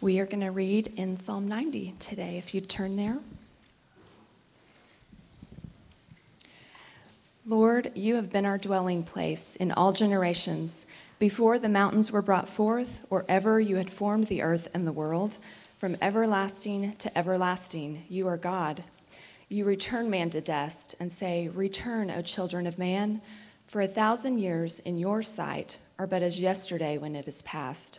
We are going to read in Psalm 90 today, if you'd turn there. Lord, you have been our dwelling place in all generations. Before the mountains were brought forth, or ever you had formed the earth and the world, from everlasting to everlasting, you are God. You return man to dust and say, Return, O children of man, for a thousand years in your sight are but as yesterday when it is past,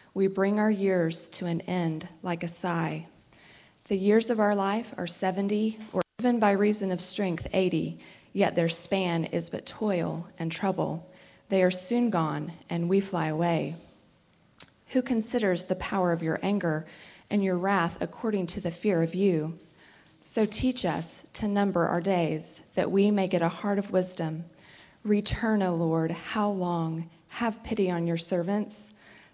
We bring our years to an end like a sigh. The years of our life are 70, or even by reason of strength, 80 Yet their span is but toil and trouble. They are soon gone, and we fly away. Who considers the power of your anger and your wrath according to the fear of you? So teach us to number our days, that we may get a heart of wisdom. Return, O Lord, how long? Have pity on your servants.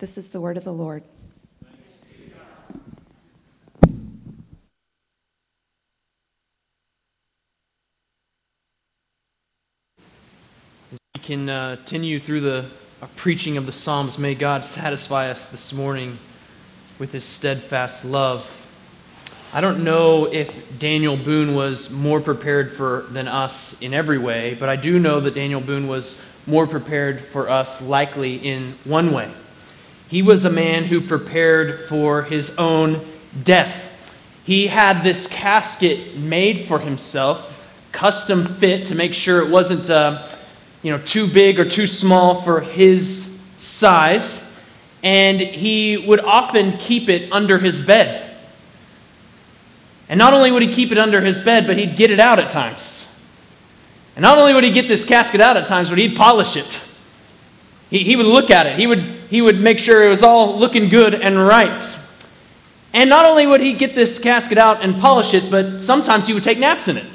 This is the word of the Lord. As we can uh, continue through the uh, preaching of the Psalms. May God satisfy us this morning with his steadfast love. I don't know if Daniel Boone was more prepared for than us in every way, but I do know that Daniel Boone was more prepared for us likely in one way. He was a man who prepared for his own death. He had this casket made for himself, custom fit to make sure it wasn't uh, you know, too big or too small for his size, and he would often keep it under his bed. And not only would he keep it under his bed, but he'd get it out at times. And not only would he get this casket out at times, but he'd polish it. He, he would look at it. He would, he would make sure it was all looking good and right. And not only would he get this casket out and polish it, but sometimes he would take naps in it.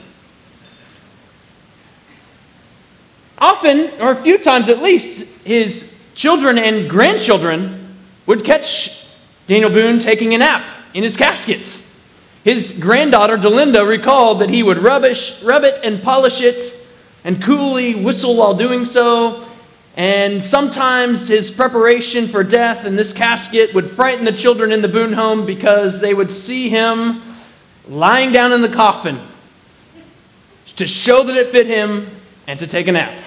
often, or a few times at least, his children and grandchildren would catch Daniel Boone taking a nap in his casket. His granddaughter, Delinda, recalled that he would rubbish, rub it and polish it and coolly whistle while doing so. And sometimes his preparation for death in this casket would frighten the children in the Boone home because they would see him lying down in the coffin to show that it fit him and to take a nap.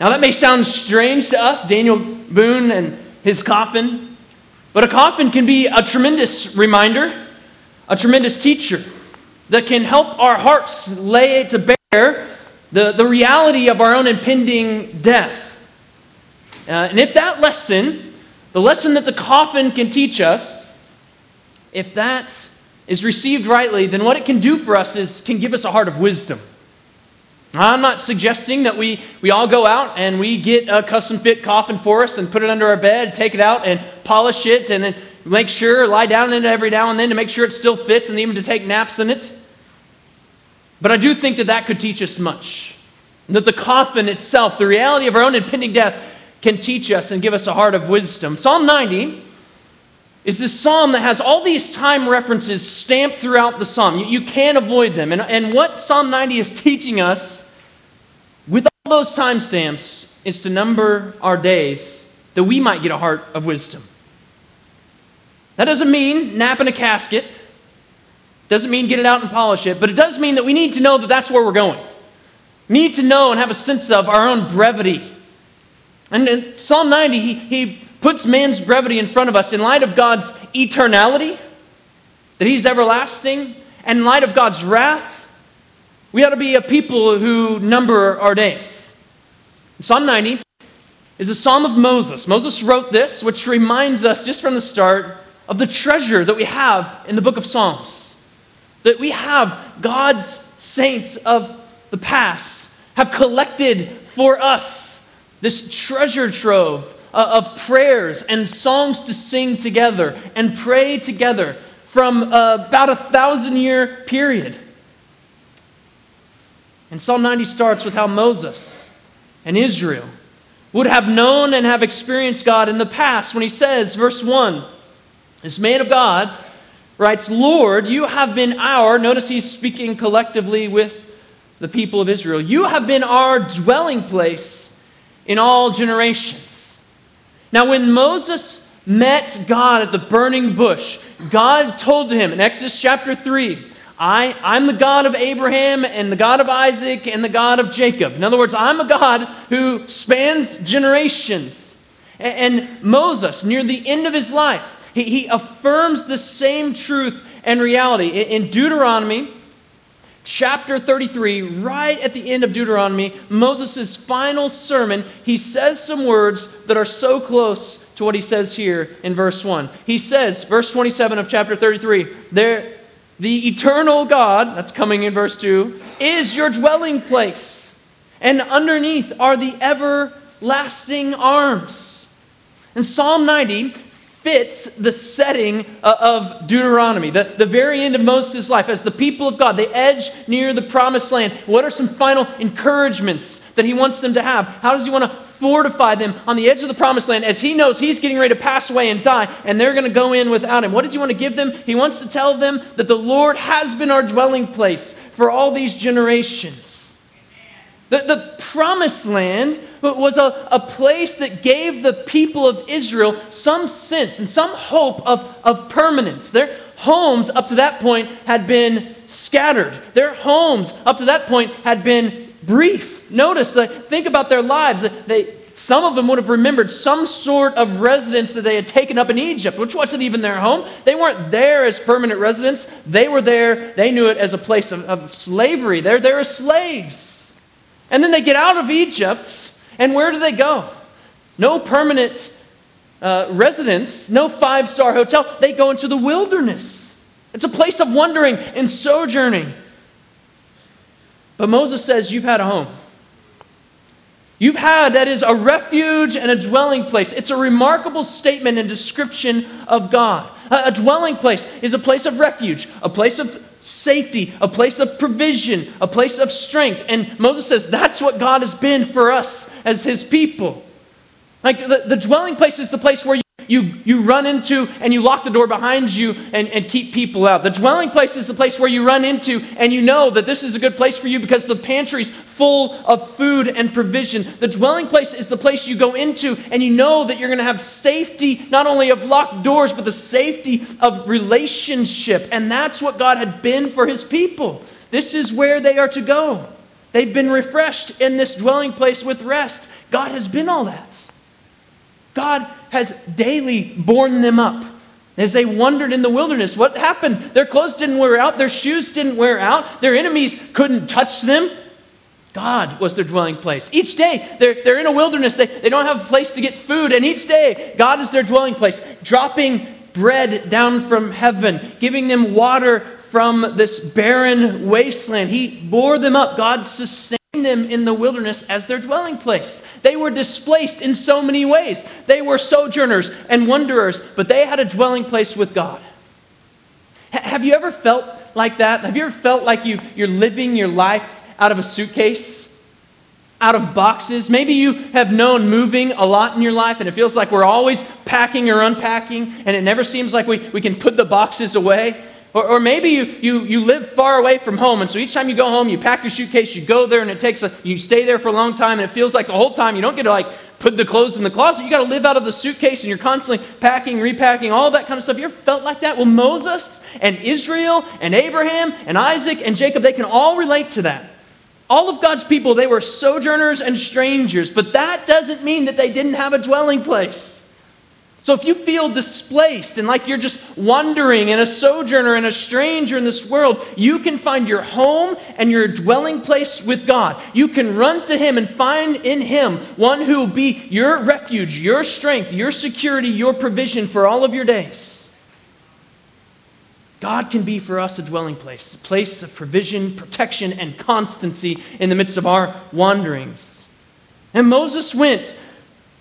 Now, that may sound strange to us, Daniel Boone and his coffin, but a coffin can be a tremendous reminder, a tremendous teacher that can help our hearts lay to bear the, the reality of our own impending death. Uh, and if that lesson, the lesson that the coffin can teach us, if that is received rightly, then what it can do for us is can give us a heart of wisdom. I'm not suggesting that we, we all go out and we get a custom fit coffin for us and put it under our bed, take it out and polish it, and then make sure, lie down in it every now and then to make sure it still fits and even to take naps in it. But I do think that that could teach us much. That the coffin itself, the reality of our own impending death, can teach us and give us a heart of wisdom. Psalm 90 is this psalm that has all these time references stamped throughout the psalm. You, you can't avoid them. And, and what Psalm 90 is teaching us with all those timestamps is to number our days that we might get a heart of wisdom. That doesn't mean nap in a casket. Doesn't mean get it out and polish it, but it does mean that we need to know that that's where we're going. We need to know and have a sense of our own brevity. And in Psalm 90, he, he puts man's brevity in front of us in light of God's eternality that He's everlasting, and in light of God's wrath, we ought to be a people who number our days. Psalm 90 is a psalm of Moses. Moses wrote this, which reminds us just from the start of the treasure that we have in the book of Psalms. That we have God's saints of the past have collected for us this treasure trove of prayers and songs to sing together and pray together from uh, about a thousand year period. And Psalm 90 starts with how Moses and Israel would have known and have experienced God in the past when he says, verse 1, this man of God writes, Lord, you have been our, notice he's speaking collectively with the people of Israel, you have been our dwelling place in all generations. Now, when Moses met God at the burning bush, God told him in Exodus chapter 3, I, I'm the God of Abraham and the God of Isaac and the God of Jacob. In other words, I'm a God who spans generations. And, and Moses, near the end of his life, he, he affirms the same truth and reality. In, in Deuteronomy chapter 33, right at the end of Deuteronomy, Moses' final sermon, he says some words that are so close to what he says here in verse 1. He says, verse 27 of chapter 33, there the eternal God, that's coming in verse 2, is your dwelling place, and underneath are the everlasting arms. And Psalm 90 fits the setting uh, of Deuteronomy, the, the very end of Moses' life. As the people of God, they edge near the promised land. What are some final encouragements that he wants them to have? How does he want to fortify them on the edge of the promised land as he knows he's getting ready to pass away and die, and they're going to go in without him. What does he want to give them? He wants to tell them that the Lord has been our dwelling place for all these generations. The, the promised land was a, a place that gave the people of Israel some sense and some hope of, of permanence. Their homes up to that point had been scattered, their homes up to that point had been brief. Notice, think about their lives. They, some of them would have remembered some sort of residence that they had taken up in Egypt, which wasn't even their home. They weren't there as permanent residents. They were there, they knew it as a place of, of slavery. They're there as slaves. And then they get out of Egypt, and where do they go? No permanent uh, residence, no five star hotel. They go into the wilderness. It's a place of wandering and sojourning. But Moses says, You've had a home. You've had that is a refuge and a dwelling place. It's a remarkable statement and description of God. A, dwelling place is a place of refuge, a place of safety, a place of provision, a place of strength. And Moses says that's what God has been for us as his people. Like the, the dwelling place is the place where you you, you run into and you lock the door behind you and, and keep people out. The dwelling place is the place where you run into and you know that this is a good place for you because the pantry's full of food and provision. The dwelling place is the place you go into and you know that you're going to have safety, not only of locked doors, but the safety of relationship. And that's what God had been for his people. This is where they are to go. They've been refreshed in this dwelling place with rest. God has been all that. God has daily borne them up. As they wandered in the wilderness, what happened? Their clothes didn't wear out, their shoes didn't wear out, their enemies couldn't touch them. God was their dwelling place. Each day, they're, they're in a wilderness, they, they don't have a place to get food, and each day, God is their dwelling place, dropping bread down from heaven, giving them water from this barren wasteland. He bore them up. God sustained them in the wilderness as their dwelling place. They were displaced in so many ways. They were sojourners and wanderers, but they had a dwelling place with God. H- have you ever felt like that? Have you ever felt like you, you're living your life out of a suitcase? Out of boxes? Maybe you have known moving a lot in your life and it feels like we're always packing or unpacking and it never seems like we, we can put the boxes away. Or, or maybe you, you, you live far away from home, and so each time you go home, you pack your suitcase, you go there, and it takes a, you stay there for a long time, and it feels like the whole time you don't get to like put the clothes in the closet. You got to live out of the suitcase, and you're constantly packing, repacking, all that kind of stuff. You ever felt like that? Well, Moses and Israel and Abraham and Isaac and Jacob, they can all relate to that. All of God's people, they were sojourners and strangers, but that doesn't mean that they didn't have a dwelling place. So if you feel displaced and like you're just wandering and a sojourner and a stranger in this world, you can find your home and your dwelling place with God. You can run to Him and find in Him one who will be your refuge, your strength, your security, your provision for all of your days. God can be for us a dwelling place, a place of provision, protection, and constancy in the midst of our wanderings. And Moses went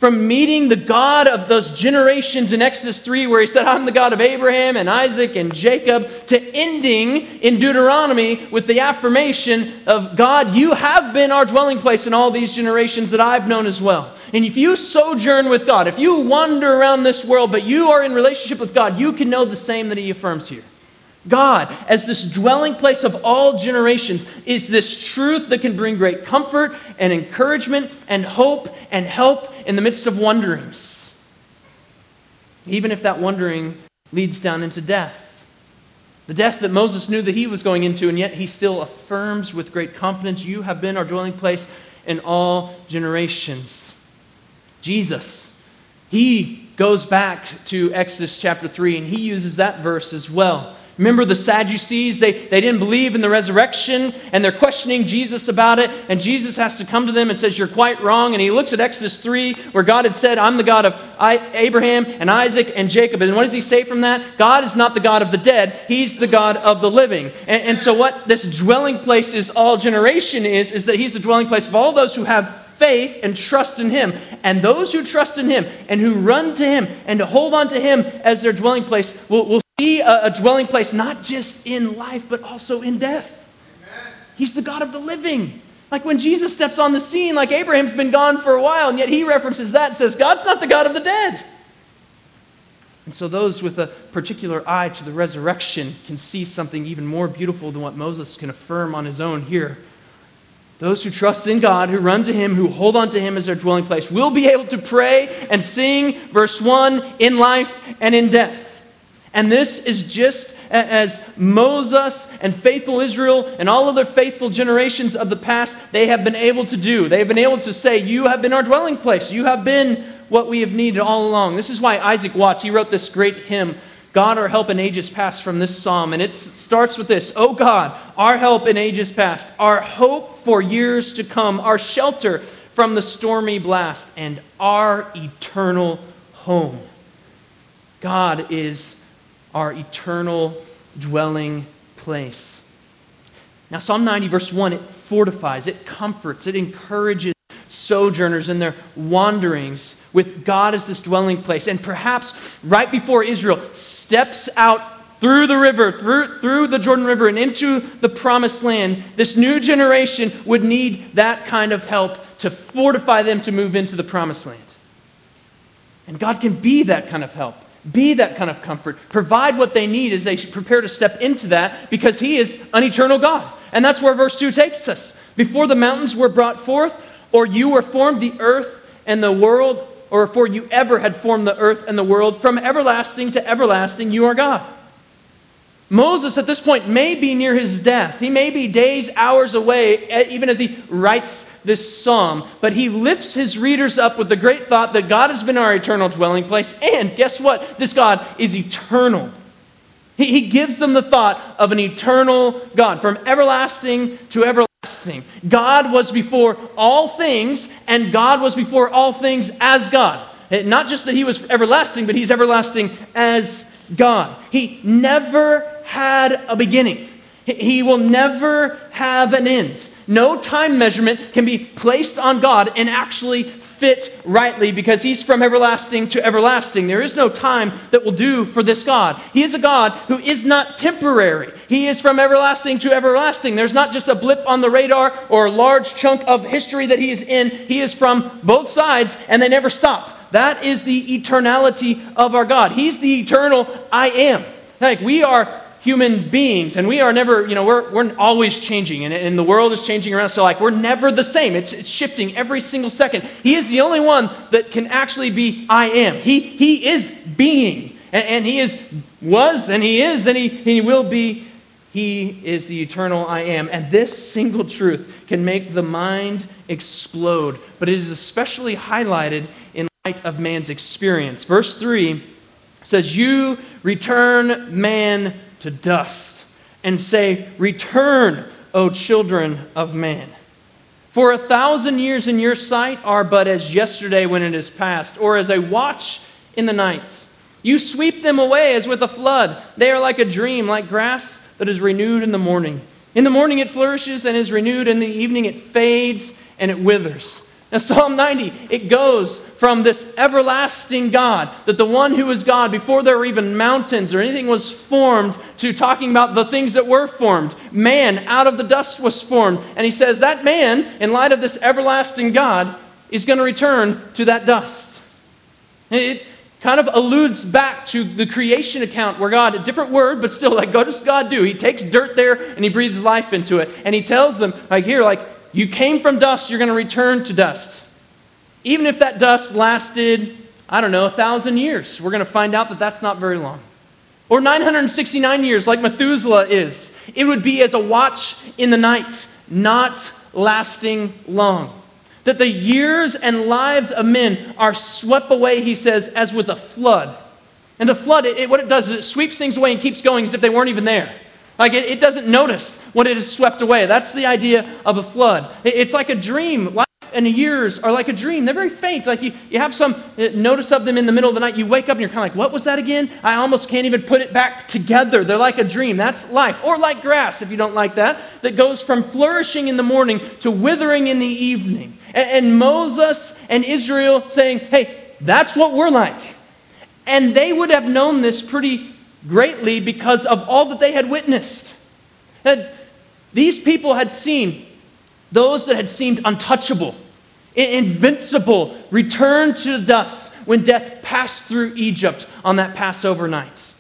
from meeting the God of those generations in Exodus 3, where he said, I'm the God of Abraham and Isaac and Jacob, to ending in Deuteronomy with the affirmation of God, you have been our dwelling place in all these generations that I've known as well. And if you sojourn with God, if you wander around this world, but you are in relationship with God, you can know the same that he affirms here. God, as this dwelling place of all generations, is this truth that can bring great comfort and encouragement and hope and help in the midst of wanderings. Even if that wandering leads down into death. The death that Moses knew that he was going into, and yet he still affirms with great confidence, You have been our dwelling place in all generations. Jesus, he goes back to Exodus chapter 3, and he uses that verse as well Remember the Sadducees? They, they didn't believe in the resurrection and they're questioning Jesus about it. And Jesus has to come to them and says, You're quite wrong. And he looks at Exodus 3, where God had said, I'm the God of Abraham and Isaac and Jacob. And what does he say from that? God is not the God of the dead, he's the God of the living. And, and so, what this dwelling place is, all generation is, is that he's the dwelling place of all those who have faith and trust in Him. And those who trust in Him and who run to Him and to hold on to Him as their dwelling place will, will be a, uh, a dwelling place, not just in life, but also in death. Amen. He's the God of the living. Like when Jesus steps on the scene, like Abraham's been gone for a while, and yet he references that and says, God's not the God of the dead. And so those with a particular eye to the resurrection can see something even more beautiful than what Moses can affirm on his own here. Those who trust in God, who run to Him, who hold on to Him as their dwelling place, will be able to pray and sing, verse 1, in life and in death. And this is just as Moses and faithful Israel and all other faithful generations of the past, they have been able to do. They have been able to say, You have been our dwelling place. You have been what we have needed all along. This is why Isaac Watts, he wrote this great hymn, God, our help in ages past, from this psalm. And it starts with this Oh God, our help in ages past, our hope for years to come, our shelter from the stormy blast, and our eternal home. God is our eternal dwelling place. Now, Psalm 90, verse 1, it fortifies, it comforts, it encourages sojourners in their wanderings with God as this dwelling place. And perhaps right before Israel steps out through the river, through, through the Jordan River, and into the promised land, this new generation would need that kind of help to fortify them to move into the promised land. And God can be that kind of help. Be that kind of comfort. Provide what they need as they prepare to step into that because He is an eternal God. And that's where verse 2 takes us. Before the mountains were brought forth, or you were formed the earth and the world, or before you ever had formed the earth and the world, from everlasting to everlasting, you are God. Moses, at this point, may be near his death. He may be days, hours away, even as he writes this psalm, but he lifts his readers up with the great thought that God has been our eternal dwelling place. And guess what? This God is eternal. He, he gives them the thought of an eternal God, from everlasting to everlasting. God was before all things, and God was before all things as God. Not just that he was everlasting, but he's everlasting as God. He never had a beginning. He will never have an end. No time measurement can be placed on God and actually fit rightly because he's from everlasting to everlasting. There is no time that will do for this God. He is a God who is not temporary. He is from everlasting to everlasting. There's not just a blip on the radar or a large chunk of history that he is in. He is from both sides and they never stop. That is the eternality of our God. He's the eternal I am. Like we are human beings and we are never you know we're, we're always changing and, and the world is changing around so like we're never the same. It's, it's shifting every single second. He is the only one that can actually be i am. He, he is being and, and he is was and he is and he, he will be. He is the eternal i am and this single truth can make the mind explode but it is especially highlighted in light of man's experience. Verse 3 says, You return man to dust, and say, Return, O children of man. For a thousand years in your sight are but as yesterday when it is past, or as a watch in the night. You sweep them away as with a flood. They are like a dream, like grass that is renewed in the morning. In the morning it flourishes and is renewed, in the evening it fades and it withers. Now, Psalm 90, it goes from this everlasting God, that the one who is God before there were even mountains or anything was formed, to talking about the things that were formed. Man out of the dust was formed. And he says that man, in light of this everlasting God, is going to return to that dust. It kind of alludes back to the creation account where God, a different word, but still, like, what does God do? He takes dirt there and he breathes life into it. And he tells them, like, here, like, you came from dust, you're going to return to dust. Even if that dust lasted, I don't know, a thousand years, we're going to find out that that's not very long. Or 969 years, like Methuselah is. It would be as a watch in the night, not lasting long. That the years and lives of men are swept away, he says, as with a flood. And the flood, it, what it does is it sweeps things away and keeps going as if they weren't even there. Like it, it doesn't notice when it is swept away. That's the idea of a flood. It, it's like a dream. Life and years are like a dream. They're very faint. Like you, you have some uh, notice of them in the middle of the night. You wake up and you're kind of like, what was that again? I almost can't even put it back together. They're like a dream. That's life. Or like grass, if you don't like that, that goes from flourishing in the morning to withering in the evening. and, and Moses and Israel saying, hey, that's what we're like. And they would have known this pretty greatly because of all that they had witnessed. And these people had seen those that had seemed untouchable, invincible, return to the dust when death passed through Egypt on that Passover night.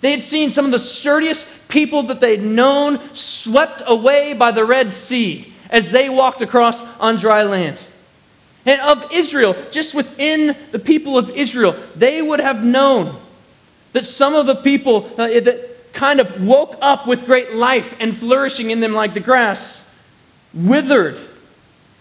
They had seen some of the sturdiest people that they'd known swept away by the Red Sea as they walked across on dry land. And of Israel, just within the people of Israel, they would have known that some of the people uh, that kind of woke up with great life and flourishing in them like the grass withered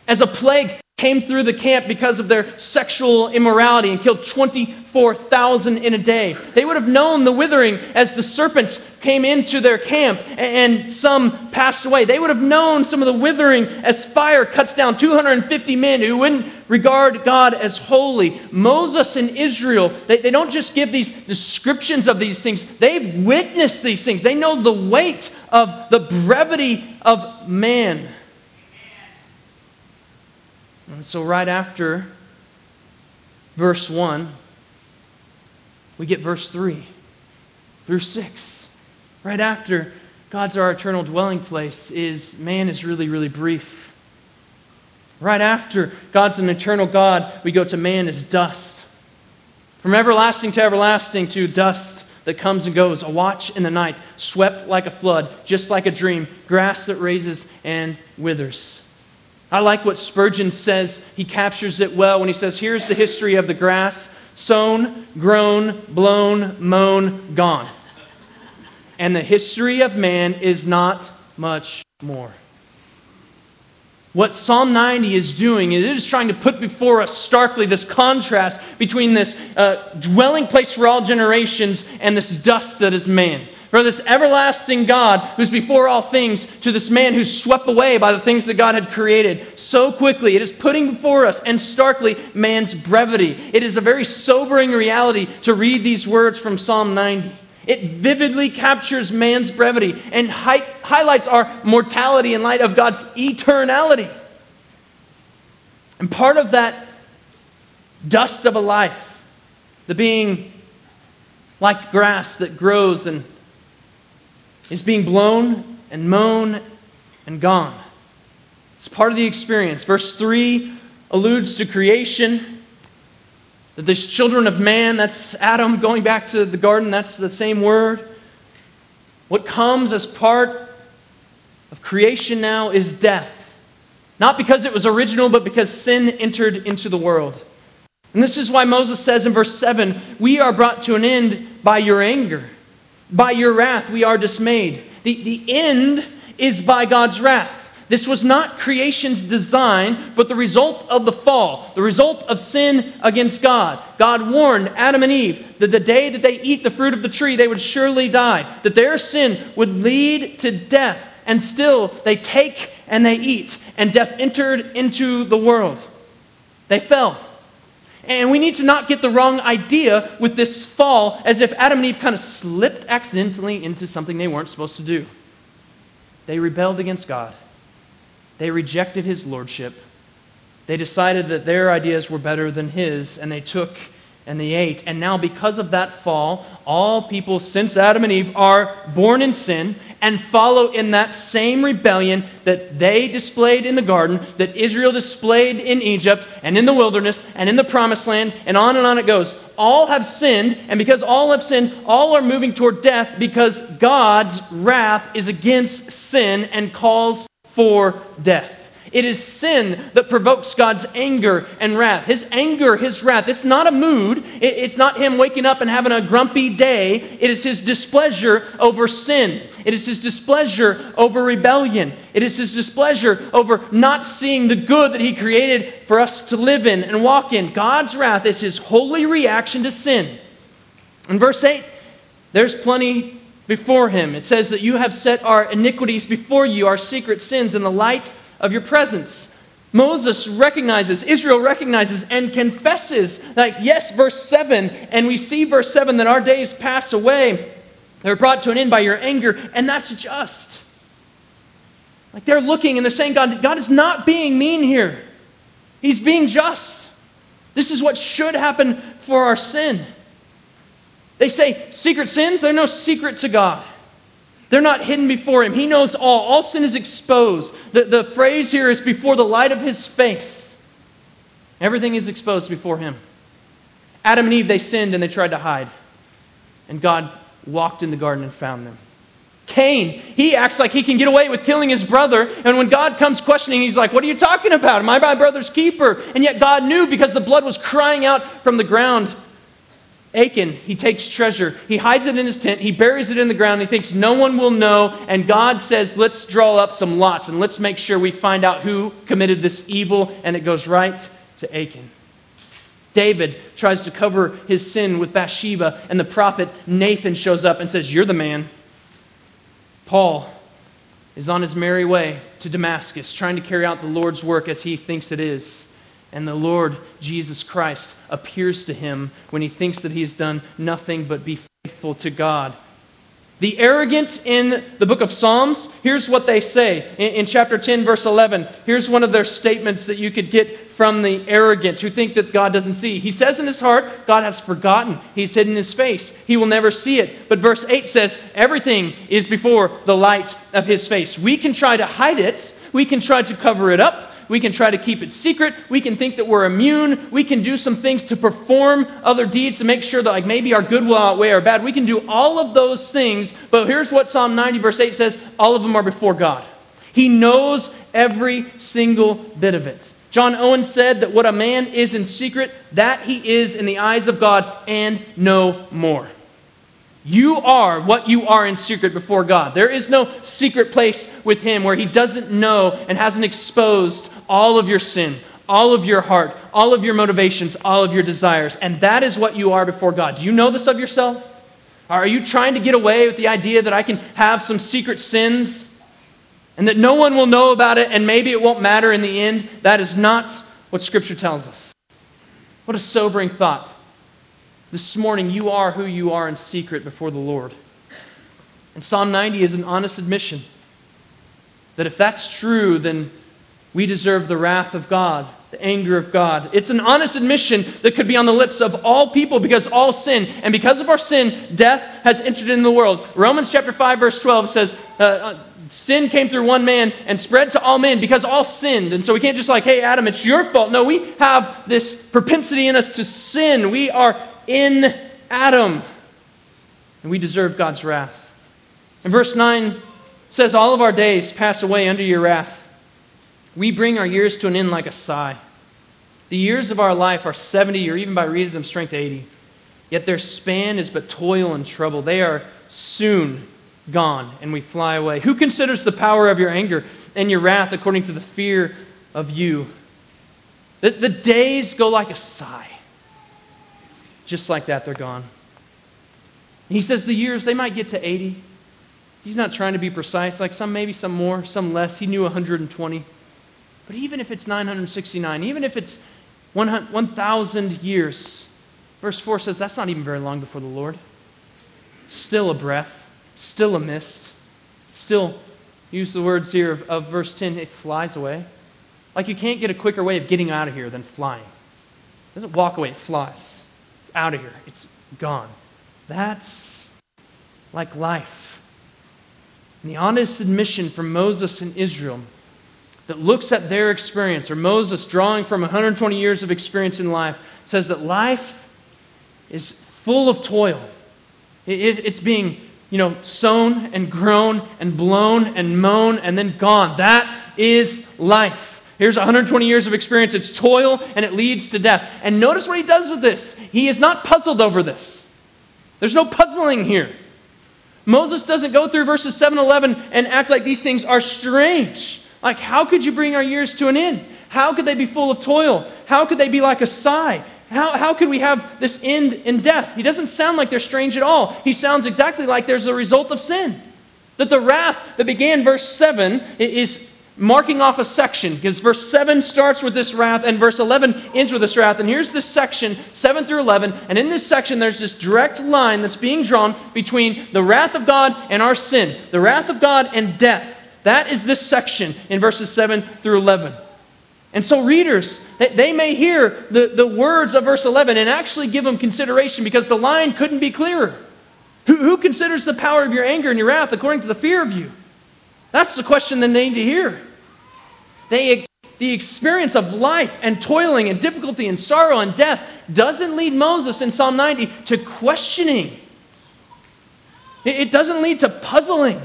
as a plague came through the camp because of their sexual immorality and killed 24,000 in a day. They would have known the withering as the serpents came into their camp and some passed away. They would have known some of the withering as fire cuts down 250 men who wouldn't regard God as holy. Moses and Israel, they, they don't just give these descriptions of these things, they've witnessed these things. They know the weight of the brevity of man. And so, right after verse 1, we get verse 3 through 6. Right after God's our eternal dwelling place, is man is really, really brief. Right after God's an eternal God, we go to man is dust. From everlasting to everlasting to dust that comes and goes, a watch in the night, swept like a flood, just like a dream, grass that raises and withers. I like what Spurgeon says. He captures it well when he says, Here's the history of the grass sown, grown, blown, mown, gone. And the history of man is not much more. What Psalm 90 is doing is it is trying to put before us starkly this contrast between this uh, dwelling place for all generations and this dust that is man. From this everlasting God who's before all things to this man who's swept away by the things that God had created so quickly. It is putting before us and starkly man's brevity. It is a very sobering reality to read these words from Psalm 90. It vividly captures man's brevity and hi- highlights our mortality in light of God's eternality. And part of that dust of a life, the being like grass that grows and is being blown and mown and gone. It's part of the experience. Verse 3 alludes to creation. That these children of man, that's Adam going back to the garden, that's the same word. What comes as part of creation now is death. Not because it was original, but because sin entered into the world. And this is why Moses says in verse 7 We are brought to an end by your anger. By your wrath we are dismayed. The, the end is by God's wrath. This was not creation's design, but the result of the fall, the result of sin against God. God warned Adam and Eve that the day that they eat the fruit of the tree, they would surely die, that their sin would lead to death. And still, they take and they eat, and death entered into the world. They fell. And we need to not get the wrong idea with this fall as if Adam and Eve kind of slipped accidentally into something they weren't supposed to do. They rebelled against God. They rejected his lordship. They decided that their ideas were better than his, and they took and they ate. And now, because of that fall, all people since Adam and Eve are born in sin and follow in that same rebellion that they displayed in the garden, that Israel displayed in Egypt and in the wilderness and in the promised land, and on and on it goes. All have sinned, and because all have sinned, all are moving toward death because God's wrath is against sin and calls for death. It is sin that provokes God's anger and wrath. His anger, his wrath, it's not a mood. It's not him waking up and having a grumpy day. It is his displeasure over sin. It is his displeasure over rebellion. It is his displeasure over not seeing the good that he created for us to live in and walk in. God's wrath is his holy reaction to sin. In verse 8, there's plenty before him. It says that you have set our iniquities before you, our secret sins, in the light of your presence. Moses recognizes, Israel recognizes and confesses, like, yes, verse 7, and we see verse 7 that our days pass away. They're brought to an end by your anger, and that's just. Like they're looking and they're saying, God, God is not being mean here. He's being just. This is what should happen for our sin. They say secret sins, they're no secret to God. They're not hidden before him. He knows all. All sin is exposed. The, the phrase here is before the light of his face. Everything is exposed before him. Adam and Eve, they sinned and they tried to hide. And God walked in the garden and found them. Cain, he acts like he can get away with killing his brother. And when God comes questioning, he's like, What are you talking about? Am I my brother's keeper? And yet God knew because the blood was crying out from the ground Achan, he takes treasure, he hides it in his tent, he buries it in the ground, he thinks no one will know, and God says, Let's draw up some lots and let's make sure we find out who committed this evil, and it goes right to Achan. David tries to cover his sin with Bathsheba, and the prophet Nathan shows up and says, You're the man. Paul is on his merry way to Damascus, trying to carry out the Lord's work as he thinks it is. And the Lord Jesus Christ appears to him when he thinks that he has done nothing but be faithful to God. The arrogant in the book of Psalms, here's what they say in, in, chapter 10, verse 11. Here's one of their statements that you could get from the arrogant who think that God doesn't see. He says in his heart, God has forgotten. He's hidden his face. He will never see it. But verse 8 says, everything is before the light of his face. We can try to hide it, we can try to cover it up, we can try to keep it secret. We can think that we're immune. We can do some things to perform other deeds to make sure that, like, maybe our good will outweigh our bad. We can do all of those things. But here's what Psalm 90, verse 8 says all of them are before God. He knows every single bit of it. John Owen said that what a man is in secret, that he is in the eyes of God and no more. You are what you are in secret before God. There is no secret place with Him where He doesn't know and hasn't exposed all of your sin, all of your heart, all of your motivations, all of your desires. And that is what you are before God. Do you know this of yourself? Are you trying to get away with the idea that I can have some secret sins and that no one will know about it and maybe it won't matter in the end? That is not what Scripture tells us. What a sobering thought. This morning, you are who you are in secret before the Lord. And Psalm 90 is an honest admission that if that's true, then we deserve the wrath of God, the anger of God. It's an honest admission that could be on the lips of all people because all sin. And because of our sin, death has entered into the world. Romans chapter 5, verse 12 says, uh, uh, Sin came through one man and spread to all men because all sinned. And so we can't just like, hey, Adam, it's your fault. No, we have this propensity in us to sin. We are in Adam. And we deserve God's wrath. And verse 9 says, All of our days pass away under your wrath. We bring our years to an end like a sigh. The years of our life are 70 or even by reason of strength 80. Yet their span is but toil and trouble. They are soon gone and we fly away. Who considers the power of your anger? and your wrath according to the fear of you. The, the days go like a sigh. Just like that, they're gone. He says the years, they might get to 80. He's not trying to be precise, like some maybe some more, some less. He knew 120. But even if it's 969, even if it's 1,000 years, verse 4 says that's not even very long before the Lord. Still a breath, still a mist, still, use the words here of, of verse 10, it flies away. Like you can't get a quicker way of getting out of here than flying. It doesn't walk away, it flies. It's out of here, it's gone. That's like life. And the honest admission from Moses and Israel that looks at their experience, or Moses drawing from 120 years of experience in life, says that life is full of toil. It, it's being, you know, sown and grown and blown and mown and then gone. That is life. Here's 120 years of experience. It's toil and it leads to death. And notice what he does with this. He is not puzzled over this. There's no puzzling here. Moses doesn't go through verses 7 11 and act like these things are strange. Like, how could you bring our years to an end? How could they be full of toil? How could they be like a sigh? How, how could we have this end in death? He doesn't sound like they're strange at all. He sounds exactly like there's a result of sin. That the wrath that began verse 7 is marking off a section because verse 7 starts with this wrath and verse 11 ends with this wrath. And here's this section, 7 through 11. And in this section, there's this direct line that's being drawn between the wrath of God and our sin, the wrath of God and death. That is this section in verses 7 through 11. And so, readers, they may hear the, the words of verse 11 and actually give them consideration because the line couldn't be clearer. Who, who considers the power of your anger and your wrath according to the fear of you? That's the question that they need to hear. They, the experience of life and toiling and difficulty and sorrow and death doesn't lead Moses in Psalm 90 to questioning. It doesn't lead to puzzling.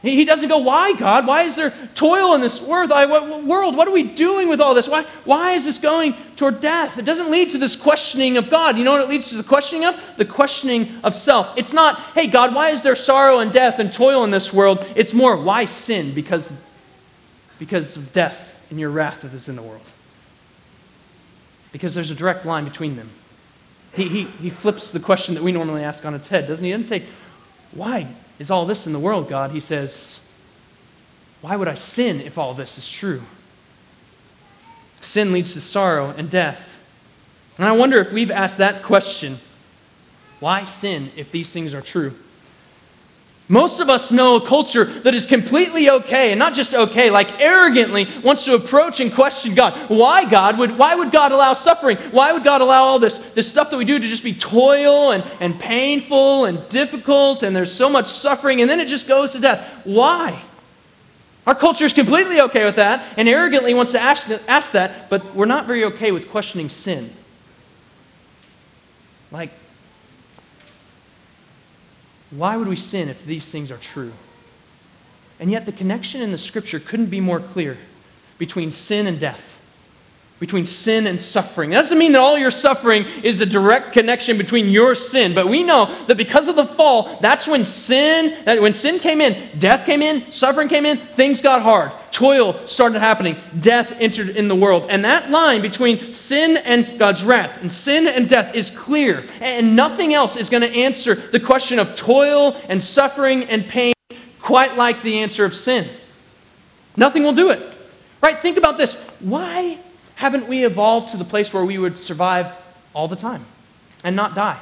He doesn't go, Why, God? Why is there toil in this world? What are we doing with all this? Why, why is this going toward death? It doesn't lead to this questioning of God. You know what it leads to the questioning of? The questioning of self. It's not, Hey, God, why is there sorrow and death and toil in this world? It's more, Why sin? Because because of death and your wrath that is in the world. Because there's a direct line between them. He, he, he flips the question that we normally ask on its head, doesn't he? He doesn't say, Why is all this in the world, God? He says, Why would I sin if all this is true? Sin leads to sorrow and death. And I wonder if we've asked that question why sin if these things are true? Most of us know a culture that is completely okay, and not just okay, like arrogantly wants to approach and question God. Why, God? Would, why would God allow suffering? Why would God allow all this, this stuff that we do to just be toil and, and painful and difficult, and there's so much suffering, and then it just goes to death? Why? Our culture is completely okay with that and arrogantly wants to ask, ask that, but we're not very okay with questioning sin. Like, why would we sin if these things are true? And yet, the connection in the scripture couldn't be more clear between sin and death, between sin and suffering. That doesn't mean that all your suffering is a direct connection between your sin, but we know that because of the fall, that's when sin, that when sin came in, death came in, suffering came in, things got hard toil started happening, death entered in the world. And that line between sin and God's wrath and sin and death is clear. And nothing else is going to answer the question of toil and suffering and pain quite like the answer of sin. Nothing will do it. Right? Think about this. Why haven't we evolved to the place where we would survive all the time and not die?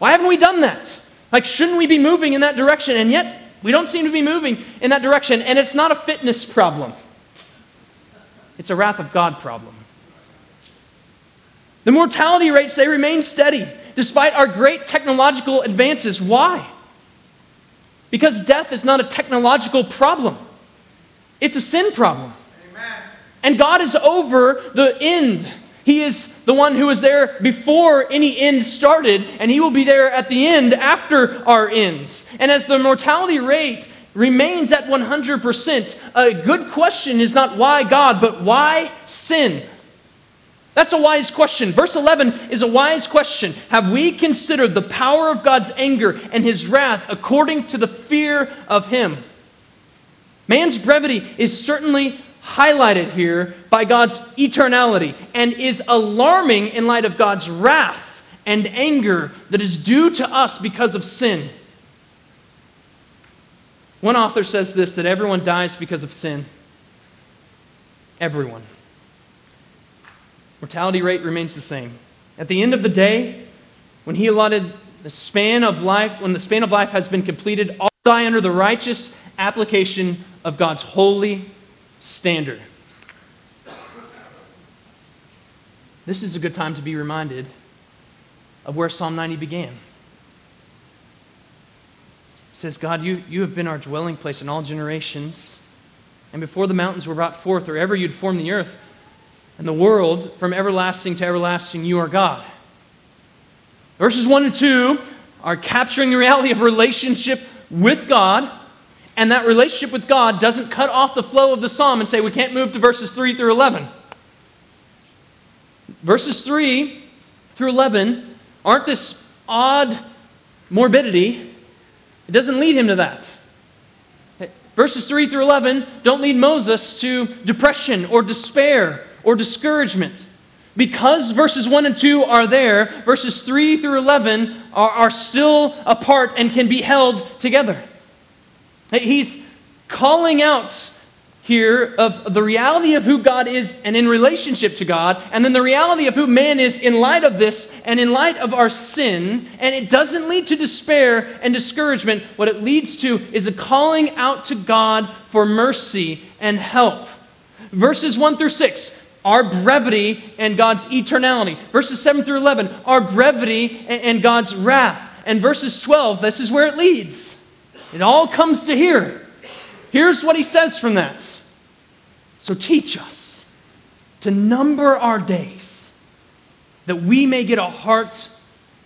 Why haven't we done that? Like, shouldn't we be moving in that direction? And yet, we don't seem to be moving in that direction, and it's not a fitness problem, it's a wrath of God problem. The mortality rates, they remain steady despite our great technological advances. Why? Because death is not a technological problem, it's a sin problem. And God is over the end. He is the one who was there before any end started, and he will be there at the end after our ends. And as the mortality rate remains at 100%, a good question is not why God, but why sin? That's a wise question. Verse 11 is a wise question. Have we considered the power of God's anger and his wrath according to the fear of him? Man's brevity is certainly highlighted here by God's eternality and is alarming in light of God's wrath and anger that is due to us because of sin. One author says this that everyone dies because of sin. Everyone. Mortality rate remains the same. At the end of the day, when he allotted the span of life, when the span of life has been completed, all die under the righteous application of God's holy standard. This is a good time to be reminded of where Psalm 90 began. It says, God, you, you have been our dwelling place in all generations. And before the mountains were brought forth, or ever you'd formed the earth and the world, from everlasting to everlasting, you are God. Verses 1 and 2 are capturing the reality of relationship with God and that relationship with God doesn't cut off the flow of the psalm and say we can't move to verses 3 through 11. Verses 3 through 11 aren't this odd morbidity, it doesn't lead him to that. Verses 3 through 11 don't lead Moses to depression or despair or discouragement. Because verses 1 and 2 are there, verses 3 through 11 are, are still apart and can be held together. He's calling out here of the reality of who God is and in relationship to God, and then the reality of who man is in light of this and in light of our sin. And it doesn't lead to despair and discouragement. What it leads to is a calling out to God for mercy and help. Verses 1 through 6 our brevity and God's eternality. Verses 7 through 11, our brevity and God's wrath. And verses 12, this is where it leads it all comes to here. Here's what he says from that. So teach us to number our days that we may get a heart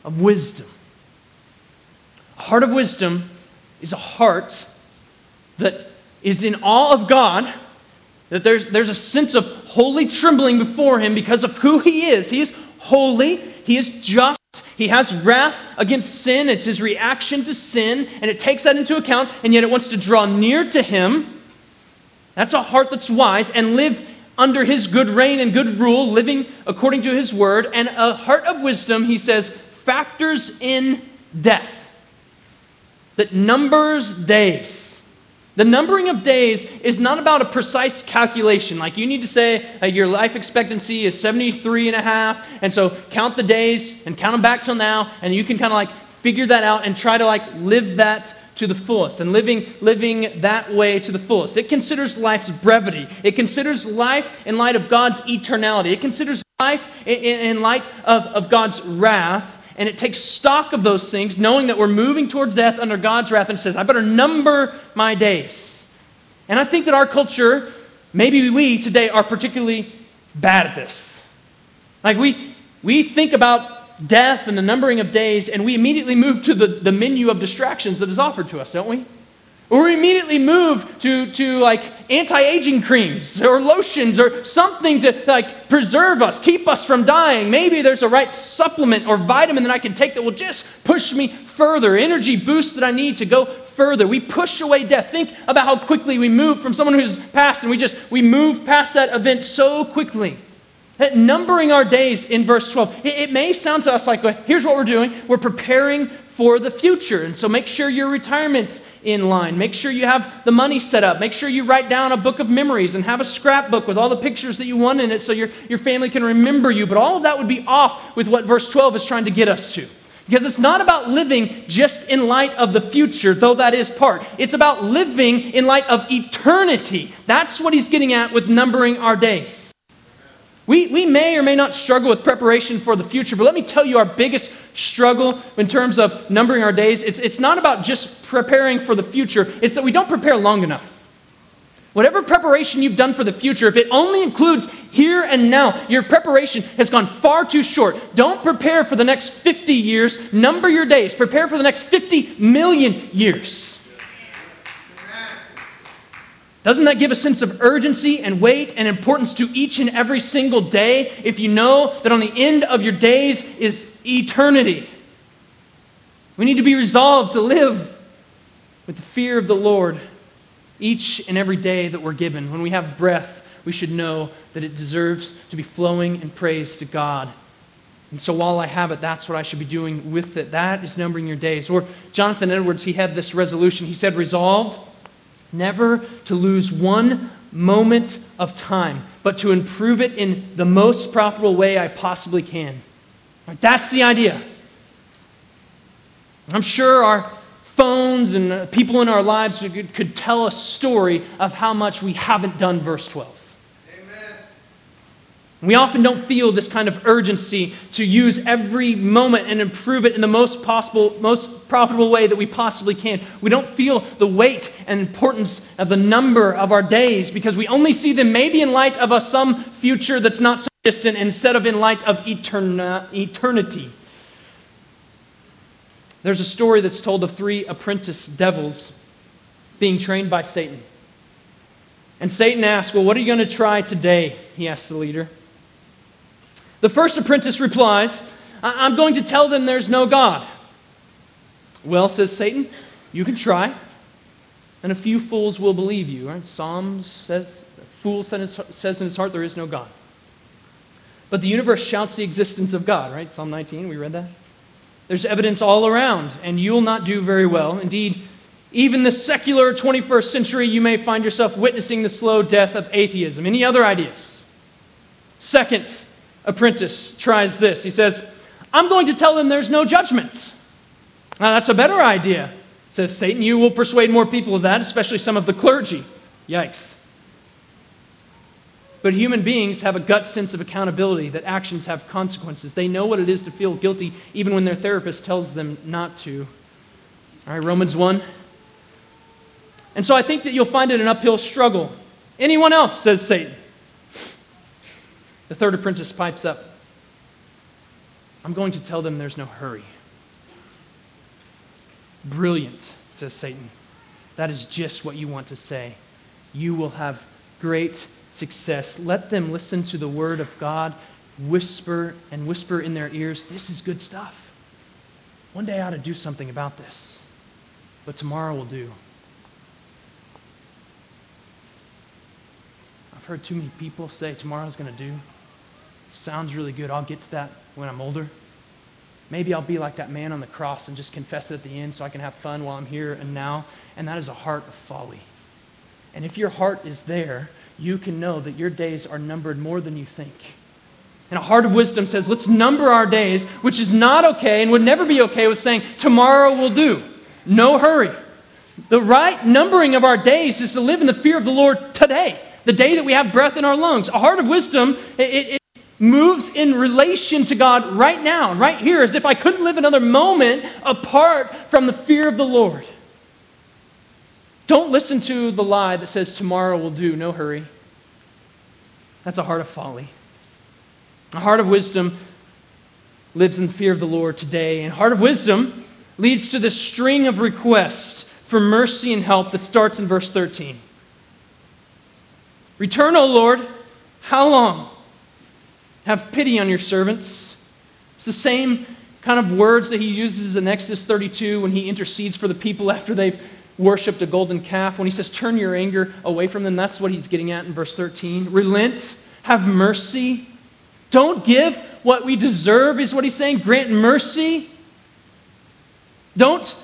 of wisdom. A heart of wisdom is a heart that is in awe of God, that there's, there's a sense of holy trembling before Him because of who He is. He is holy, He is just, he has wrath against sin. It's his reaction to sin, and it takes that into account, and yet it wants to draw near to him. That's a heart that's wise and live under his good reign and good rule, living according to his word. And a heart of wisdom, he says, factors in death, that numbers days. The numbering of days is not about a precise calculation. Like you need to say uh, your life expectancy is 73 and a half, and so count the days and count them back till now, and you can kind of like figure that out and try to like live that to the fullest and living, living that way to the fullest. It considers life's brevity. It considers life in light of God's eternality. It considers life in, in light of, of God's wrath and it takes stock of those things, knowing that we're moving towards death under God's wrath, and says, I better number my days. And I think that our culture, maybe we today, are particularly bad at this. Like we, we think about death and the numbering of days, and we immediately move to the, the menu of distractions that is offered to us, don't we? Or we immediately move to, to like anti-aging creams or lotions or something to like preserve us, keep us from dying. Maybe there's a right supplement or vitamin that I can take that will just push me further, energy boost that I need to go further. We push away death. Think about how quickly we move from someone who's passed and we just we move past that event so quickly. That numbering our days in verse 12, it, it may sound to us like, well, here's what we're doing. We're preparing for the future. And so make sure your retirement's in line. Make sure you have the money set up. Make sure you write down a book of memories and have a scrapbook with all the pictures that you want in it so your, your family can remember you. But all of that would be off with what verse 12 is trying to get us to. Because it's not about living just in light of the future, though that is part. It's about living in light of eternity. That's what he's getting at with numbering our days. We, we may or may not struggle with preparation for the future, but let me tell you our biggest struggle in terms of numbering our days. It's, it's not about just preparing for the future, it's that we don't prepare long enough. Whatever preparation you've done for the future, if it only includes here and now, your preparation has gone far too short. Don't prepare for the next 50 years. Number your days. Prepare for the next 50 million years. Doesn't that give a sense of urgency and weight and importance to each and every single day if you know that on the end of your days is eternity? We need to be resolved to live with the fear of the Lord each and every day that we're given. When we have breath, we should know that it deserves to be flowing in praise to God. And so while I have it, that's what I should be doing with it. That is numbering your days. Or Jonathan Edwards, he had this resolution. He said, Resolved never to lose one moment of time, but to improve it in the most profitable way I possibly can. That's the idea. I'm sure our phones and uh, people in our lives could, could tell a story of how much we haven't done verse 12. We often don't feel this kind of urgency to use every moment and improve it in the most possible, most profitable way that we possibly can. We don't feel the weight and importance of the number of our days because we only see them maybe in light of a, some future that's not so distant instead of in light of eterna, eternity. There's a story that's told of three apprentice devils being trained by Satan. And Satan asks, Well, what are you going to try today? He asks the leader. The first apprentice replies, I'm going to tell them there's no God. Well, says Satan, you can try, and a few fools will believe you. Right? Psalms says, fool says in his heart, there is no God. But the universe shouts the existence of God, right? Psalm 19, we read that. There's evidence all around, and you'll not do very well. Indeed, even the secular 21st century, you may find yourself witnessing the slow death of atheism. Any other ideas? Second, apprentice tries this. He says, I'm going to tell them there's no judgment. Now, that's a better idea, says Satan. You will persuade more people of that, especially some of the clergy. Yikes. But human beings have a gut sense of accountability that actions have consequences. They know what it is to feel guilty even when their therapist tells them not to. All right, Romans 1. And so I think that you'll find it an uphill struggle. Anyone else, says Satan. The third apprentice pipes up I'm going to tell them there's no hurry. Brilliant, says Satan. That is just what you want to say. You will have great success. Let them listen to the word of God, whisper and whisper in their ears, This is good stuff. One day I ought to do something about this, but tomorrow will do. I've heard too many people say tomorrow's going to do. Sounds really good. I'll get to that when I'm older. Maybe I'll be like that man on the cross and just confess it at the end so I can have fun while I'm here and now. And that is a heart of folly. And if your heart is there, you can know that your days are numbered more than you think. And a heart of wisdom says, let's number our days, which is not okay and would never be okay with saying, tomorrow will do. No hurry. The right numbering of our days is to live in the fear of the Lord today, the day that we have breath in our lungs. A heart of wisdom, it, it, moves in relation to God right now, right here, as if I couldn't live another moment apart from the fear of the Lord. Don't listen to the lie that says tomorrow will do, no hurry. That's a heart of folly. A heart of wisdom lives in the fear of the Lord today, and heart of wisdom leads to this string of requests for mercy and help that starts in verse 13. Return, O Lord, how long? Have pity on your servants. It's the same kind of words that he uses in Exodus 32 when he intercedes for the people after they've worshiped a golden calf. When he says, Turn your anger away from them, that's what he's getting at in verse 13. Relent, have mercy. Don't give what we deserve, is what he's saying. Grant mercy. Don't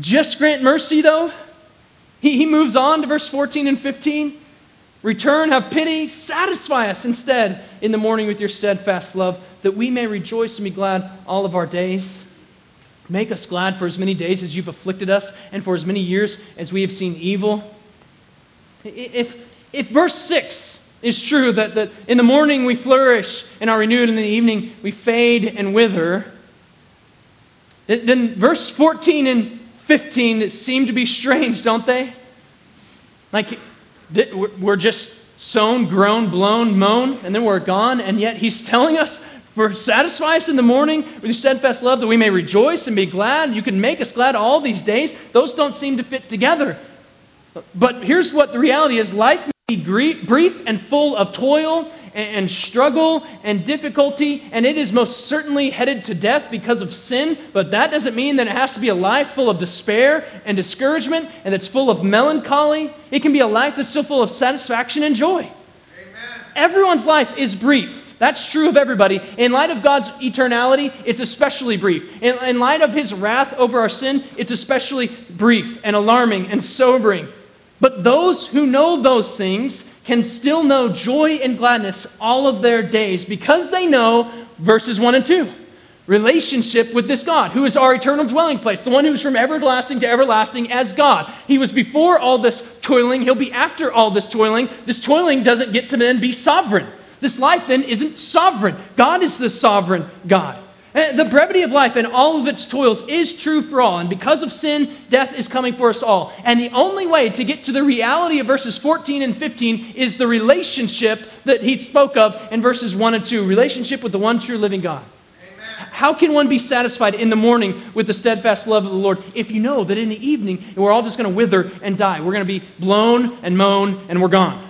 just grant mercy, though. He, he moves on to verse 14 and 15. Return, have pity, satisfy us instead in the morning with your steadfast love, that we may rejoice and be glad all of our days. Make us glad for as many days as you've afflicted us, and for as many years as we have seen evil. If, if verse 6 is true, that, that in the morning we flourish and are renewed, and in the evening we fade and wither, then verse 14 and 15 seem to be strange, don't they? Like, we're just sown, grown, blown, mown, and then we're gone. And yet he's telling us, for satisfy us in the morning with your steadfast love, that we may rejoice and be glad. You can make us glad all these days. Those don't seem to fit together. But here's what the reality is life may be brief and full of toil and, struggle and difficulty, and it is most certainly headed to death because of sin, but that doesn't mean that it has to be a life full of despair and discouragement and that's full of melancholy. It can be a life that's still full of satisfaction and joy. Amen. Everyone's life is brief. That's true of everybody. In light of God's eternality, it's especially brief. In, in, light of his wrath over our sin, it's especially brief and alarming and sobering. But those who know those things can still know joy and gladness all of their days because they know verses 1 and 2 relationship with this God, who is our eternal dwelling place, the one who's from everlasting to everlasting as God. He was before all this toiling, he'll be after all this toiling. This toiling doesn't get to then be sovereign. This life then isn't sovereign. God is the sovereign God. And the brevity of life and all of its toils is true for all. And because of sin, death is coming for us all. And the only way to get to the reality of verses 14 and 15 is the relationship that he spoke of in verses 1 and 2 relationship with the one true living God. Amen. How can one be satisfied in the morning with the steadfast love of the Lord if you know that in the evening we're all just going to wither and die? We're going to be blown and mown and we're gone.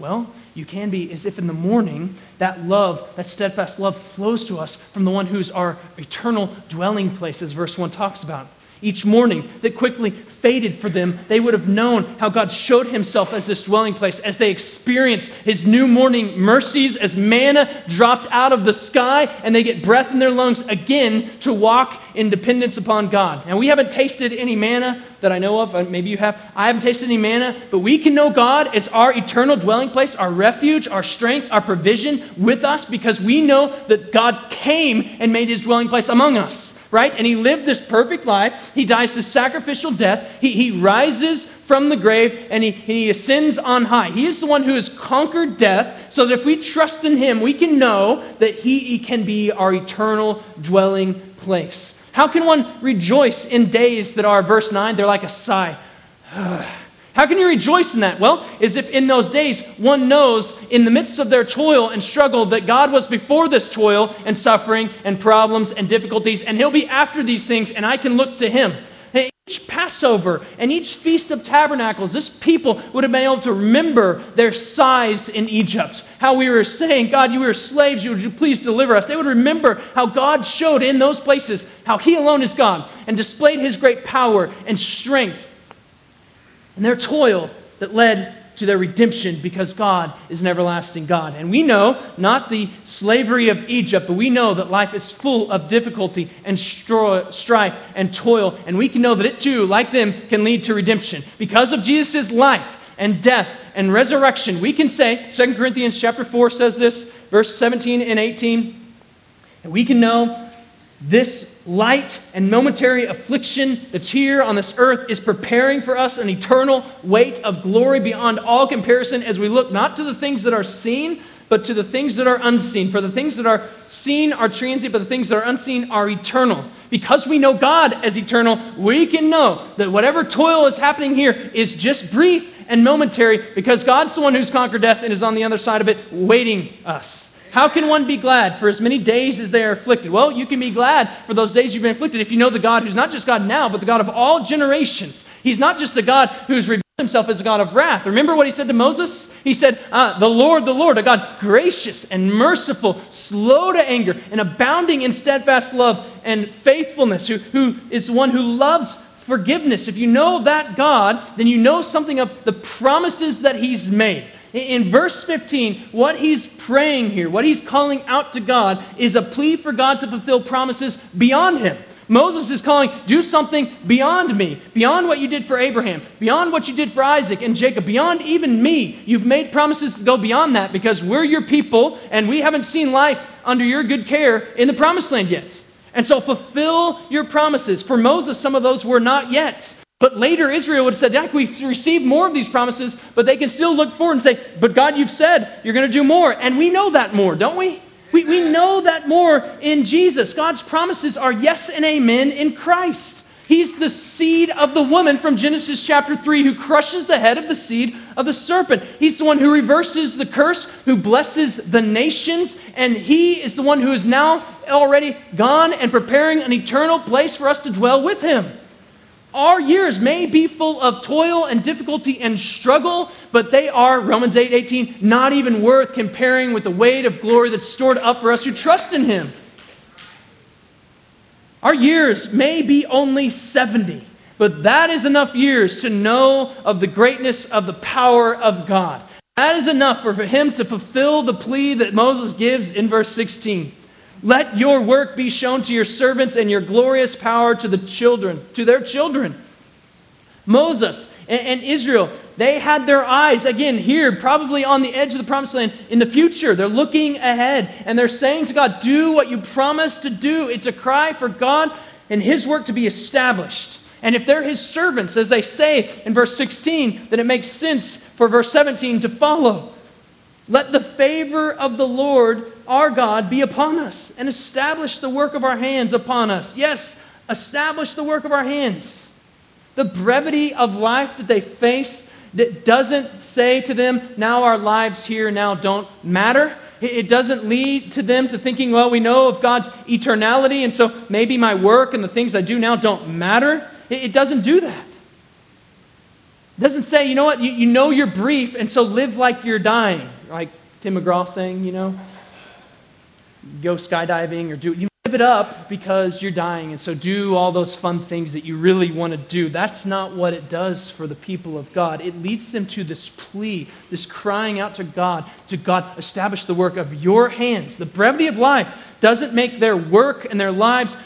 Well, you can be as if in the morning that love, that steadfast love, flows to us from the one who's our eternal dwelling place, as verse 1 talks about each morning that quickly faded for them, they would have known how God showed himself as this dwelling place as they experienced his new morning mercies as manna dropped out of the sky and they get breath in their lungs again to walk in dependence upon God. And we haven't tasted any manna that I know of. Uh, maybe you have. I haven't tasted any manna, but we can know God as our eternal dwelling place, our refuge, our strength, our provision with us because we know that God came and made his dwelling place among us right? And he lived this perfect life. He dies this sacrificial death. He, he rises from the grave and he, he ascends on high. He is the one who has conquered death, so that if we trust in him, we can know that he, he can be our eternal dwelling place. How can one rejoice in days that are, verse 9, they're like a sigh? How can you rejoice in that? Well, as if in those days one knows in the midst of their toil and struggle that God was before this toil and suffering and problems and difficulties, and He'll be after these things, and I can look to Him. Each Passover and each Feast of Tabernacles, this people would have been able to remember their sighs in Egypt. How we were saying, God, you were slaves, would you please deliver us? They would remember how God showed in those places how He alone is God and displayed His great power and strength and their toil that led to their redemption because God is an everlasting God. And we know not the slavery of Egypt, but we know that life is full of difficulty and strife and toil. And we can know that it too, like them, can lead to redemption. Because of Jesus' life and death and resurrection, we can say, 2 Corinthians chapter 4 says this, verse 17 and 18, and we can know this light and momentary affliction that's here on this earth is preparing for us an eternal weight of glory beyond all comparison as we look not to the things that are seen, but to the things that are unseen. For the things that are seen are transient, but the things that are unseen are eternal. Because we know God as eternal, we can know that whatever toil is happening here is just brief and momentary because God's the one who's conquered death and is on the other side of it waiting us. How can one be glad for as many days as they are afflicted? Well, you can be glad for those days you've been afflicted if you know the God who's not just God now, but the God of all generations. He's not just a God who's revealed himself as a God of wrath. Remember what he said to Moses? He said, uh, The Lord, the Lord, a God gracious and merciful, slow to anger, and abounding in steadfast love and faithfulness, who, who is one who loves forgiveness. If you know that God, then you know something of the promises that he's made. In verse 15, what he's praying here, what he's calling out to God, is a plea for God to fulfill promises beyond him. Moses is calling, do something beyond me, beyond what you did for Abraham, beyond what you did for Isaac and Jacob, beyond even me. You've made promises to go beyond that because we're your people and we haven't seen life under your good care in the promised land yet. And so fulfill your promises. For Moses, some of those were not yet. But later, Israel would have said, yeah, we've received more of these promises, but they can still look forward and say, But God, you've said you're going to do more. And we know that more, don't we? We, we know that more in Jesus. God's promises are yes and amen in Christ. He's the seed of the woman from Genesis chapter 3 who crushes the head of the seed of the serpent. He's the one who reverses the curse, who blesses the nations, and he is the one who is now already gone and preparing an eternal place for us to dwell with him. Our years may be full of toil and difficulty and struggle, but they are, Romans 8 18, not even worth comparing with the weight of glory that's stored up for us who trust in Him. Our years may be only 70, but that is enough years to know of the greatness of the power of God. That is enough for him to fulfill the plea that Moses gives in verse 16. Let your work be shown to your servants and your glorious power to the children, to their children. Moses and, and, Israel, they had their eyes, again, here, probably on the edge of the promised land in the future. They're looking ahead and they're saying to God, Do what you promised to do. It's a cry for God and His work to be established. And if they're His servants, as they say in verse 16, then it makes sense for verse 17 to follow. Let the favor of the Lord our God be upon us and establish the work of our hands upon us. Yes, establish the work of our hands. The brevity of life that they face that doesn't say to them, now our lives here now don't matter. It doesn't lead to them to thinking, well, we know of God's eternality, and so maybe my work and the things I do now don't matter. It doesn't do that. It doesn't say, you know what, you, you know you're brief, and so live like you're dying. Like Tim McGraw saying, you know, go skydiving or do you live it up because you're dying, and so do all those fun things that you really want to do. That's not what it does for the people of God. It leads them to this plea, this crying out to God, to God, establish the work of your hands. The brevity of life doesn't make their work and their lives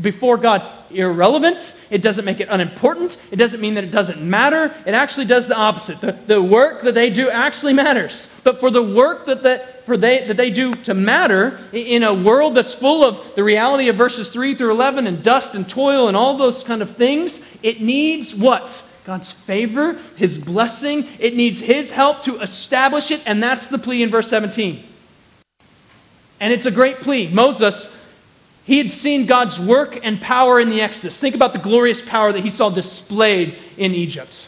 before God irrelevant. It doesn't make it unimportant. It doesn't mean that it doesn't matter. It actually does the opposite. The, the work that they do actually matters. But for the work that, that, for they, that they do to matter in a world that's full of the reality of verses 3 through 11 and dust and toil and all those kind of things, it needs what? God's favor, His blessing. It needs His help to establish it, and that's the plea in verse 17. And it's a great plea. Moses he had seen God's work and power in the Exodus. Think about the glorious power that he saw displayed in Egypt.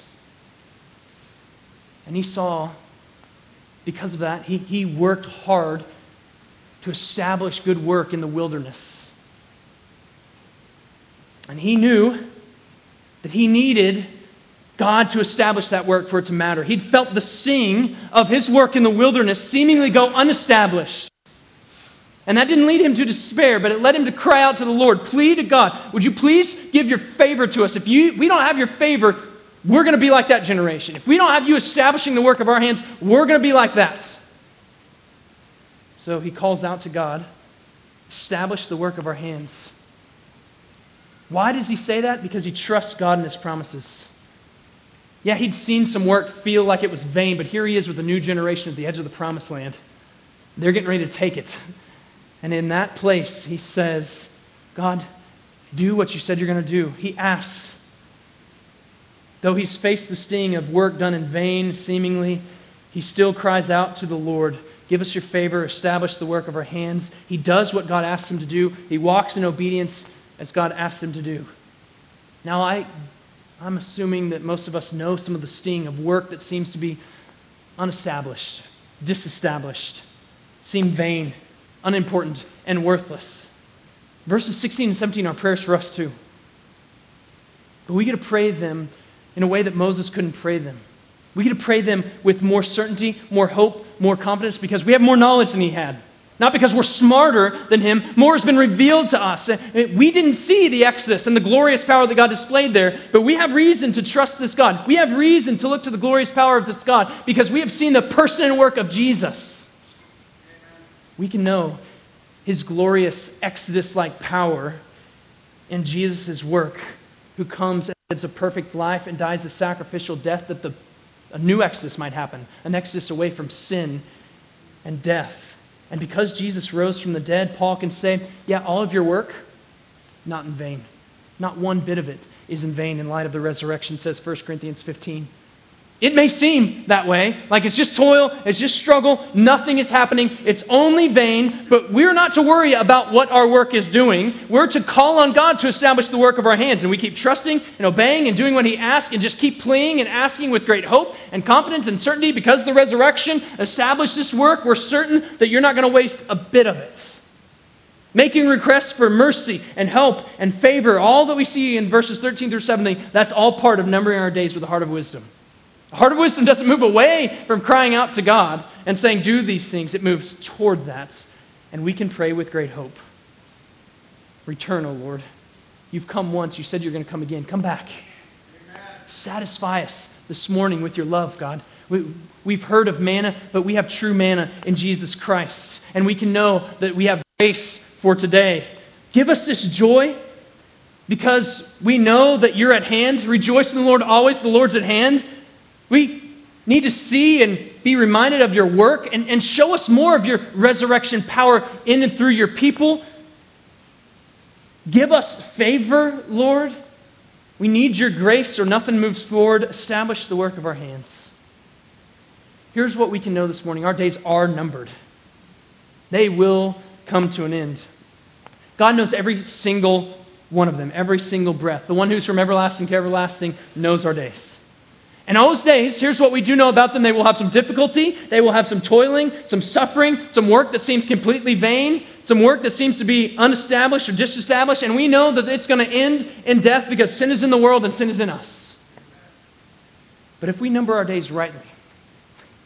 And he saw, because of that, he, he worked hard to establish good work in the wilderness. And he knew that he needed God to establish that work for it to matter. He'd felt the sting of his work in the wilderness seemingly go unestablished. And that didn't lead him to despair, but it led him to cry out to the Lord, plead to God, would you please give your favor to us? If you, we don't have your favor, we're going to be like that generation. If we don't have you establishing the work of our hands, we're going to be like that. So he calls out to God, establish the work of our hands. Why does he say that? Because he trusts God and his promises. Yeah, he'd seen some work feel like it was vain, but here he is with a new generation at the edge of the promised land. They're getting ready to take it. And in that place, he says, God, do what you said you're going to do. He asks. Though he's faced the sting of work done in vain, seemingly, he still cries out to the Lord, Give us your favor, establish the work of our hands. He does what God asks him to do, he walks in obedience as God asks him to do. Now, I, I'm assuming that most of us know some of the sting of work that seems to be unestablished, disestablished, seem vain unimportant, and worthless. Verses 16 and 17 are prayers for us too. But we get to pray them in a way that Moses couldn't pray them. We get to pray them with more certainty, more hope, more confidence because we have more knowledge than he had. Not because we're smarter than him, more has been revealed to us. We didn't see the Exodus and the glorious power that God displayed there, but we have reason to trust this God. We have reason to look to the glorious power of this God because we have seen the person and work of Jesus we can know his glorious Exodus like power in Jesus' work, who comes and lives a perfect life and dies a sacrificial death that the, a new Exodus might happen, an Exodus away from sin and death. And because Jesus rose from the dead, Paul can say, Yeah, all of your work, not in vain. Not one bit of it is in vain in light of the resurrection, says 1 Corinthians 15. It may seem that way, like it's just toil, it's just struggle, nothing is happening, it's only vain, but we're not to worry about what our work is doing. We're to call on God to establish the work of our hands, and we keep trusting and obeying and doing what He asks, and just keep pleading and asking with great hope and confidence and certainty because the resurrection established this work. We're certain that you're not going to waste a bit of it. making requests for mercy and help and favor, all that we see in verses 13 through 17, that's all part of numbering our days with a heart of wisdom. The heart of wisdom doesn't move away from crying out to God and saying, Do these things. It moves toward that. And we can pray with great hope. Return, O Lord. You've come once. You said you're going to come again. Come back. Amen. Satisfy us this morning with your love, God. We, we've heard of manna, but we have true manna in Jesus Christ. And we can know that we have grace for today. Give us this joy because we know that you're at hand. Rejoice in the Lord always. The Lord's at hand. We need to see and be reminded of your work and, and show us more of your resurrection power in and through your people. Give us favor, Lord. We need your grace or nothing moves forward. Establish the work of our hands. Here's what we can know this morning our days are numbered, they will come to an end. God knows every single one of them, every single breath. The one who's from everlasting to everlasting knows our days. And those days, here's what we do know about them. They will have some difficulty, they will have some toiling, some suffering, some work that seems completely vain, some work that seems to be unestablished or disestablished, and we know that it's going to end in death because sin is in the world and sin is in us. But if we number our days rightly,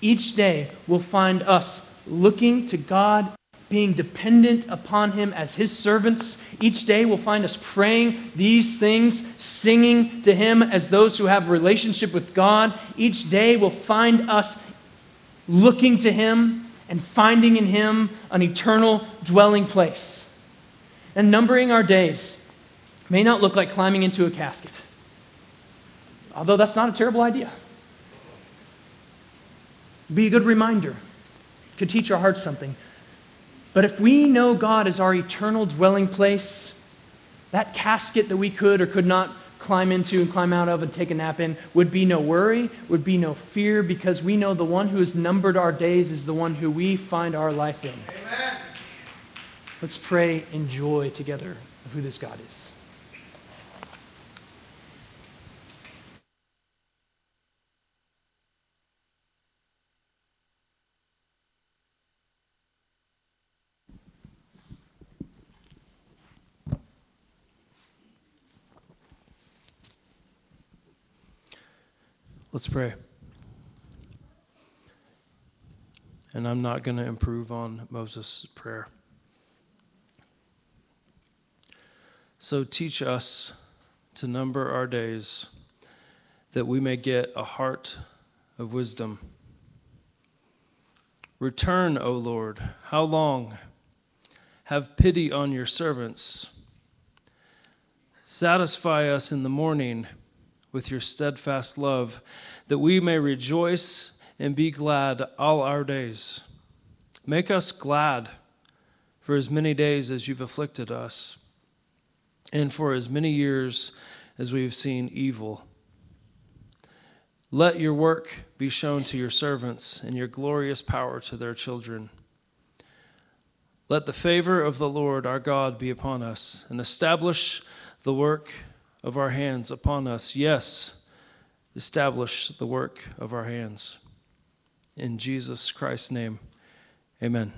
each day will find us looking to God being dependent upon Him as His servants. Each day will find us praying these things, singing to Him as those who have relationship with God. Each day will find us looking to Him and finding in Him an eternal dwelling place. And numbering our days may not look like climbing into a casket, although that's not a terrible idea. Be a good reminder. Could teach our hearts something. But if we know God as our eternal dwelling place, that casket that we could or could not climb into and climb out of and take a nap in would be no worry, would be no fear, because we know the one who has numbered our days is the one who we find our life in. Amen. Let's pray in joy together of who this God is. Let's pray. And I'm not going to improve on Moses' prayer. So teach us to number our days that we may get a heart of wisdom. Return, O Lord. How long? Have pity on your servants. Satisfy us in the morning with your steadfast love, that we may rejoice and be glad all our days. Make us glad for as many days as you've afflicted us, and for as many years as we've seen evil. Let your work be shown to your servants, and your glorious power to their children. Let the favor of the Lord our God be upon us, and establish the work of our hands upon us. Yes, establish the work of our hands. In Jesus Christ's name, amen.